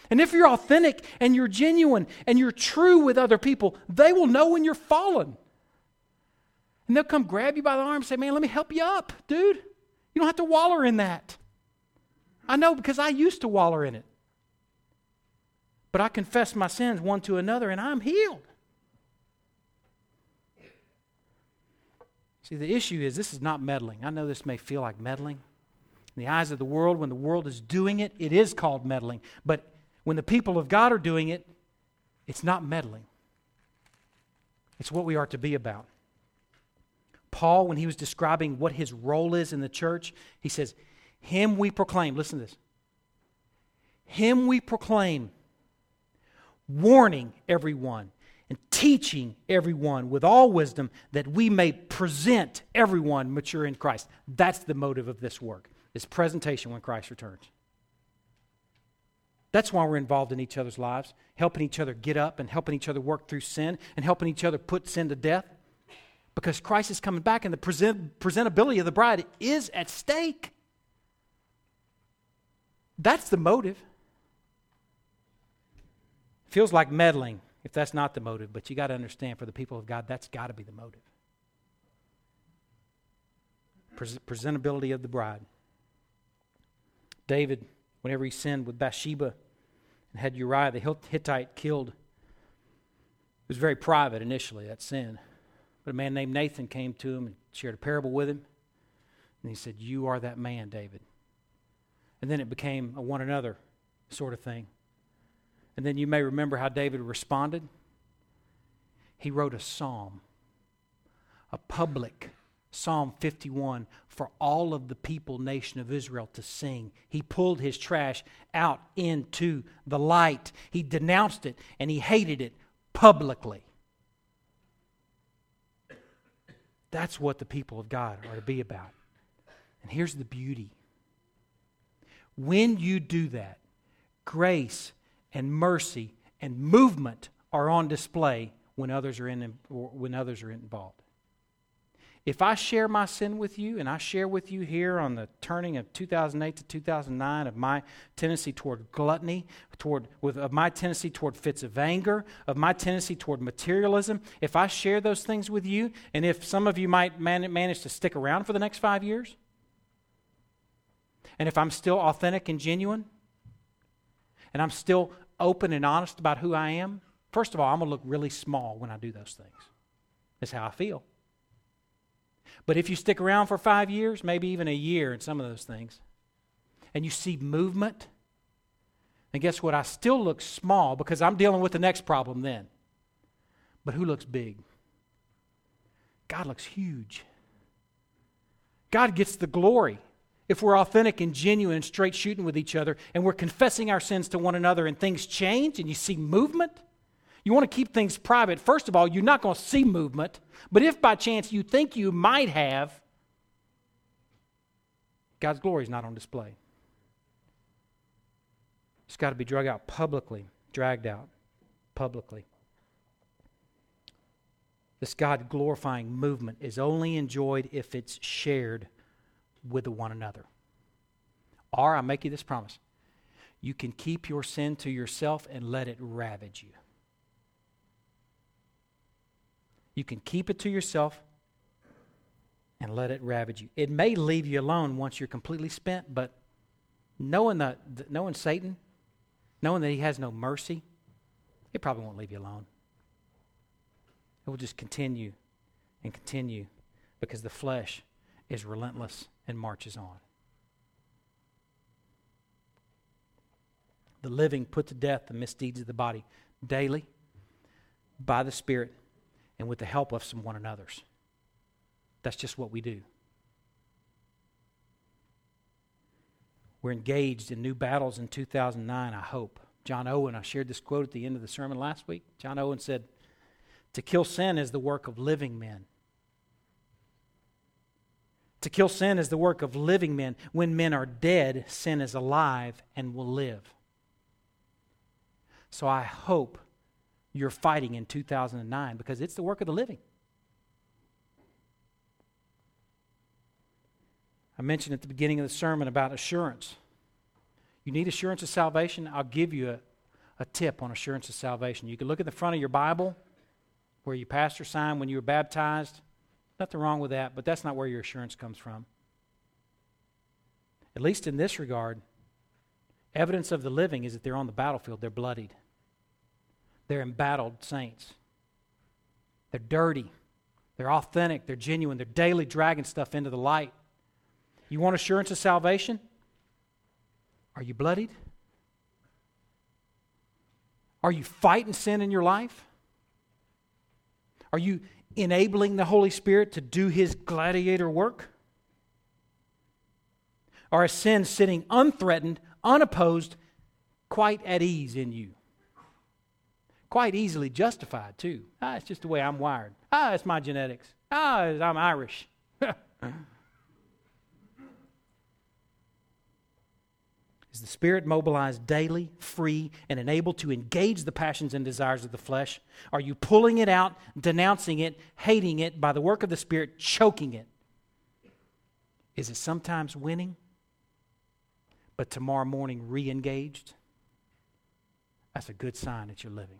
And if you're authentic and you're genuine and you're true with other people, they will know when you're fallen. And they'll come grab you by the arm and say, Man, let me help you up, dude. You don't have to waller in that. I know because I used to waller in it. But I confess my sins one to another and I'm healed. See, the issue is this is not meddling. I know this may feel like meddling. In the eyes of the world, when the world is doing it, it is called meddling. But when the people of God are doing it, it's not meddling. It's what we are to be about. Paul, when he was describing what his role is in the church, he says, Him we proclaim. Listen to this. Him we proclaim, warning everyone and teaching everyone with all wisdom that we may present everyone mature in Christ. That's the motive of this work, is presentation when Christ returns. That's why we're involved in each other's lives, helping each other get up and helping each other work through sin and helping each other put sin to death. Because Christ is coming back and the present, presentability of the bride is at stake. That's the motive. Feels like meddling if that's not the motive, but you got to understand for the people of God, that's got to be the motive. presentability of the bride. David whenever he sinned with Bathsheba and had Uriah the Hittite killed. It was very private initially, that sin. But a man named Nathan came to him and shared a parable with him. And he said, You are that man, David. And then it became a one another sort of thing. And then you may remember how David responded. He wrote a psalm, a public Psalm 51 for all of the people, nation of Israel to sing. He pulled his trash out into the light. He denounced it and he hated it publicly. That's what the people of God are to be about. And here's the beauty when you do that, grace and mercy and movement are on display when others are in when others are involved. If I share my sin with you, and I share with you here on the turning of 2008 to 2009 of my tendency toward gluttony, toward with, of my tendency toward fits of anger, of my tendency toward materialism, if I share those things with you, and if some of you might man, manage to stick around for the next five years, and if I'm still authentic and genuine, and I'm still open and honest about who I am, first of all, I'm going to look really small when I do those things. That's how I feel. But if you stick around for five years, maybe even a year in some of those things, and you see movement, and guess what? I still look small because I'm dealing with the next problem then. But who looks big? God looks huge. God gets the glory if we're authentic and genuine and straight shooting with each other and we're confessing our sins to one another and things change and you see movement, you want to keep things private. First of all, you're not going to see movement, but if by chance you think you might have, God's glory is not on display. It's got to be dragged out publicly, dragged out publicly. This God glorifying movement is only enjoyed if it's shared with one another. Or, I make you this promise you can keep your sin to yourself and let it ravage you. You can keep it to yourself and let it ravage you. It may leave you alone once you're completely spent, but knowing, the, knowing Satan, knowing that he has no mercy, it probably won't leave you alone. It will just continue and continue because the flesh is relentless and marches on. The living put to death the misdeeds of the body daily by the Spirit and with the help of some one another's. That's just what we do. We're engaged in new battles in 2009, I hope. John Owen, I shared this quote at the end of the sermon last week. John Owen said, To kill sin is the work of living men. To kill sin is the work of living men. When men are dead, sin is alive and will live. So I hope you're fighting in 2009 because it's the work of the living. I mentioned at the beginning of the sermon about assurance. You need assurance of salvation? I'll give you a, a tip on assurance of salvation. You can look at the front of your Bible where your pastor signed when you were baptized. Nothing wrong with that, but that's not where your assurance comes from. At least in this regard, evidence of the living is that they're on the battlefield, they're bloodied. They're embattled saints. They're dirty. They're authentic. They're genuine. They're daily dragging stuff into the light. You want assurance of salvation? Are you bloodied? Are you fighting sin in your life? Are you enabling the Holy Spirit to do his gladiator work? Or is sin sitting unthreatened, unopposed, quite at ease in you? Quite easily justified, too. Ah, it's just the way I'm wired. Ah, it's my genetics. Ah, I'm Irish. (laughs) Is the Spirit mobilized daily, free, and enabled to engage the passions and desires of the flesh? Are you pulling it out, denouncing it, hating it by the work of the Spirit, choking it? Is it sometimes winning, but tomorrow morning re engaged? That's a good sign that you're living.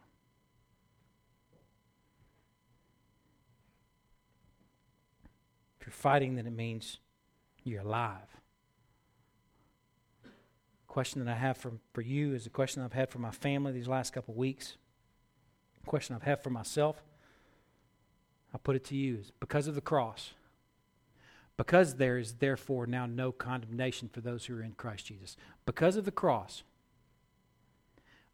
If you're fighting, then it means you're alive question that I have for, for you is a question I've had for my family these last couple weeks. Question I've had for myself. I put it to you is because of the cross, because there is therefore now no condemnation for those who are in Christ Jesus. Because of the cross,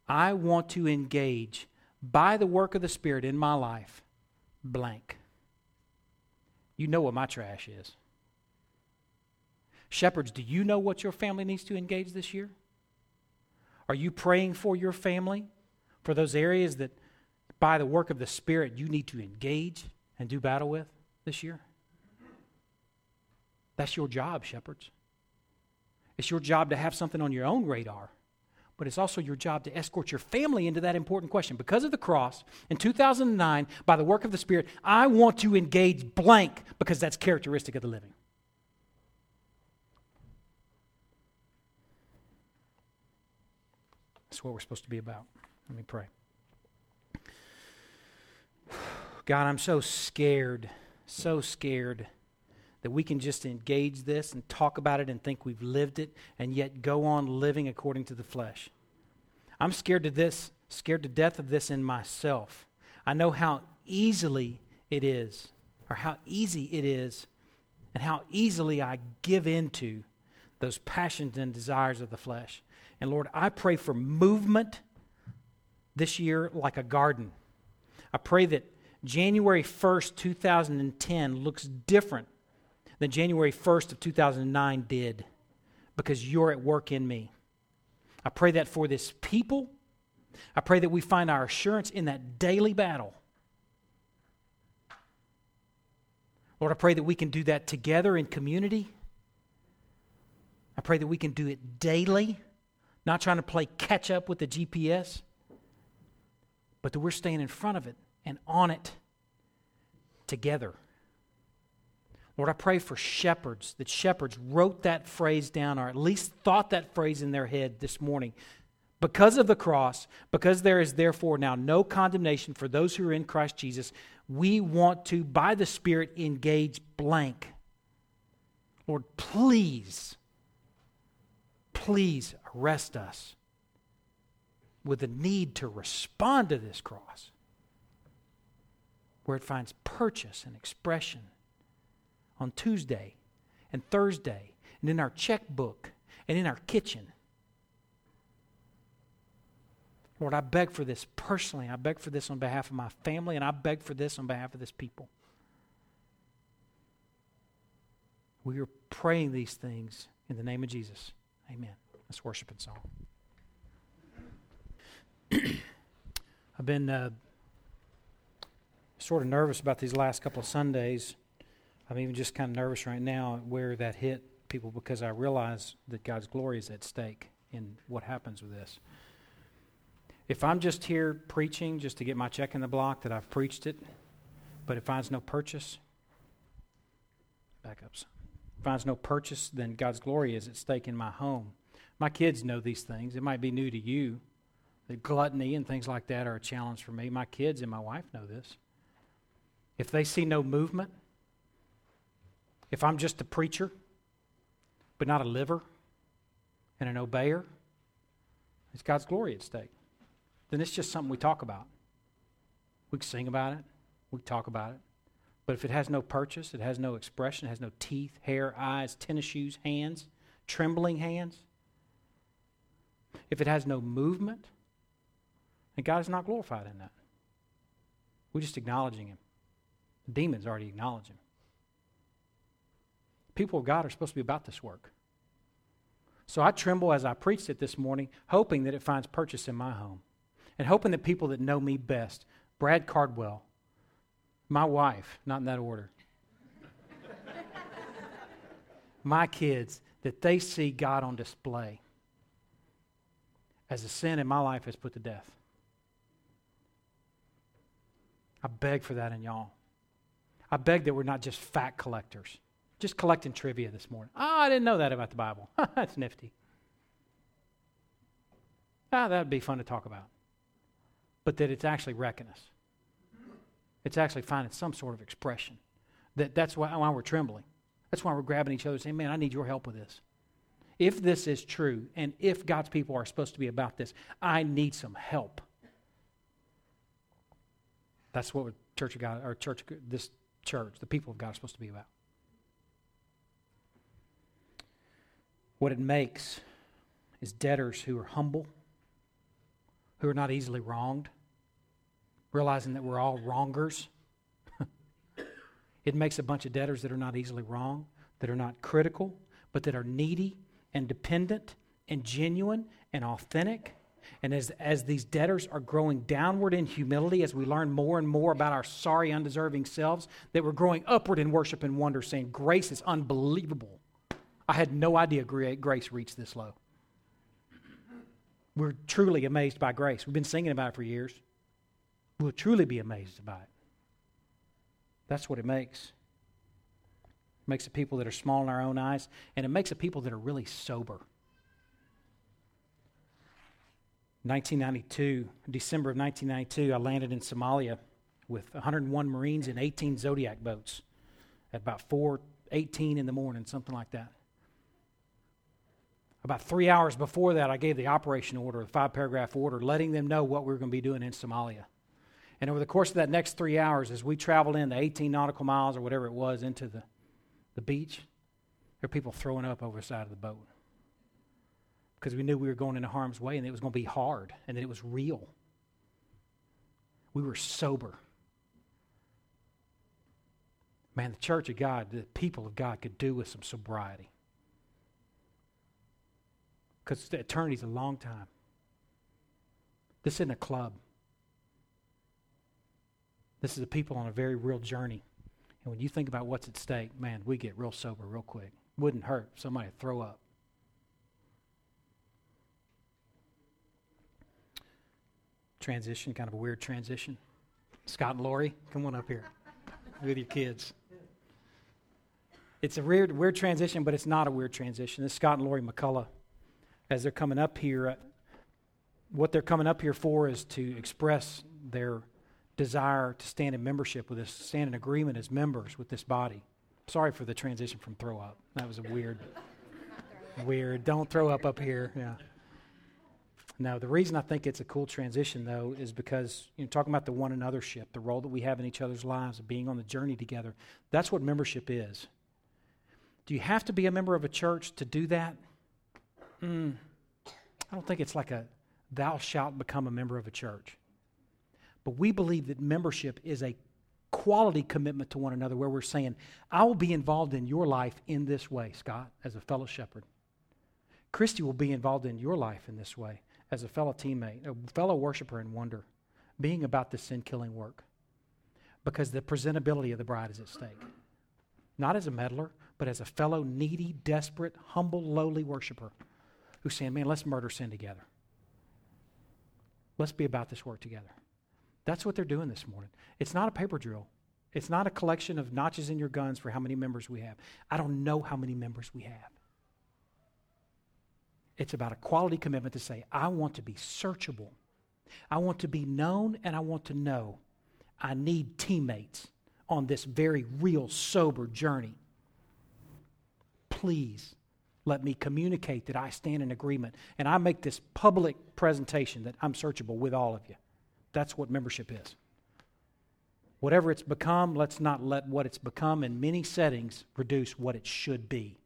I want to engage by the work of the Spirit in my life blank. You know what my trash is. Shepherds, do you know what your family needs to engage this year? Are you praying for your family, for those areas that, by the work of the Spirit, you need to engage and do battle with this year? That's your job, shepherds. It's your job to have something on your own radar, but it's also your job to escort your family into that important question. Because of the cross in 2009, by the work of the Spirit, I want to engage blank because that's characteristic of the living. That's what we're supposed to be about. Let me pray. (sighs) God, I'm so scared, so scared that we can just engage this and talk about it and think we've lived it and yet go on living according to the flesh. I'm scared to this, scared to death of this in myself. I know how easily it is, or how easy it is, and how easily I give into those passions and desires of the flesh. And Lord, I pray for movement this year like a garden. I pray that January 1st, 2010 looks different than January 1st of 2009 did because you're at work in me. I pray that for this people. I pray that we find our assurance in that daily battle. Lord, I pray that we can do that together in community. I pray that we can do it daily not trying to play catch up with the GPS, but that we're staying in front of it and on it together. Lord, I pray for shepherds, that shepherds wrote that phrase down or at least thought that phrase in their head this morning. Because of the cross, because there is therefore now no condemnation for those who are in Christ Jesus, we want to, by the Spirit, engage blank. Lord, please please arrest us with the need to respond to this cross, where it finds purchase and expression on Tuesday and Thursday, and in our checkbook and in our kitchen. Lord, I beg for this personally. I beg for this on behalf of my family, and I beg for this on behalf of this people. We are praying these things in the name of Jesus. Amen. Let's worship and song. (clears throat) I've been uh, sort of nervous about these last couple of Sundays. I'm even just kind of nervous right now where that hit people because I realize that God's glory is at stake in what happens with this. If I'm just here preaching just to get my check in the block that I've preached it, but it finds no purchase, back up finds no purchase, then God's glory is at stake in my home. My kids know these things. It might be new to you. The gluttony and things like that are a challenge for me. My kids and my wife know this. If they see no movement, if I'm just a preacher, but not a liver and an obeyer, it's God's glory at stake. Then it's just something we talk about. We can sing about it, we can talk about it. But if it has no purchase, it has no expression, it has no teeth, hair, eyes, tennis shoes, hands, trembling hands, if it has no movement, then God is not glorified in that. We're just acknowledging Him. The demons already acknowledge Him. People of God are supposed to be about this work. So I tremble as I preached it this morning, hoping that it finds purchase in my home. And hoping that people that know me best, Brad Cardwell, my wife, not in that order. (laughs) My kids, that they see God on display as the sin in my life is put to death. I beg for that in y'all. I beg that we're not just fact collectors, just collecting trivia this morning. Oh, I didn't know that about the Bible. (laughs) That's nifty. Ah, that'd be fun to talk about. But that it's actually wrecking us. It's actually finding some sort of expression. That, that's why, why we're trembling. That's why we're grabbing each other and saying, man, I need your help with this. If this is true, and if God's people are supposed to be about this, I need some help. That's what Church of God, or church, this church, the people of God, are supposed to be about. What it makes is debtors who are humble, who are not easily wronged, realizing that we're all wrongers. (laughs) It makes a bunch of debtors that are not easily wrong, that are not critical, but that are needy and dependent and genuine and authentic. And as, as these debtors are growing downward in humility, as we learn more and more about our sorry, undeserving selves, that we're growing upward in worship and wonder, saying, Grace is unbelievable. I had no idea grace reached this low. We're truly amazed by grace. We've been singing about it for years. We'll truly be amazed by it. That's what it makes. It makes a people that are small in our own eyes, and it makes a people that are really sober. 1992, December of 1992, I landed in Somalia with 101 Marines and 18 Zodiac boats at about 4:18 in the morning, something like that. About three hours before that, I gave the operation order, the five paragraph order, letting them know what we were going to be doing in Somalia. And over the course of that next three hours, as we traveled in the 18 nautical miles or whatever it was into the, the beach, there were people throwing up over the side of the boat. Because we knew we were going into harm's way and it was going to be hard and that it was real. We were sober. Man, the church of God, the people of God could do with some sobriety because eternity is a long time. This isn't a club. This is a people on a very real journey. And when you think about what's at stake, man, we get real sober real quick. Wouldn't hurt somebody throw up. Transition, kind of a weird transition. Scott and Lori, come on up here with your kids. It's a weird, weird transition, but it's not a weird transition. It's Scott and Lori McCullough as they're coming up here, uh, what they're coming up here for is to express their desire to stand in membership with us, stand in agreement as members with this body. Sorry for the transition from throw up. That was a weird, weird. Don't throw up up here. Yeah. No, the reason I think it's a cool transition, though, is because you know, talking about the one anothership, the role that we have in each other's lives, being on the journey together. That's what membership is. Do you have to be a member of a church to do that? Mm, I don't think it's like a thou shalt become a member of a church. But we believe that membership is a quality commitment to one another where we're saying, I will be involved in your life in this way, Scott, as a fellow shepherd. Christy will be involved in your life in this way as a fellow teammate, a fellow worshiper in wonder, being about the sin killing work. Because the presentability of the bride is at stake. Not as a meddler, but as a fellow needy, desperate, humble, lowly worshiper who's saying, man, let's murder sin together. Let's be about this work together. That's what they're doing this morning. It's not a paper drill. It's not a collection of notches in your guns for how many members we have. I don't know how many members we have. It's about a quality commitment to say, I want to be searchable. I want to be known and I want to know. I need teammates on this very real, sober journey. Please let me communicate that I stand in agreement. And I make this public presentation that I'm searchable with all of you. That's what membership is. Whatever it's become, let's not let what it's become in many settings reduce what it should be.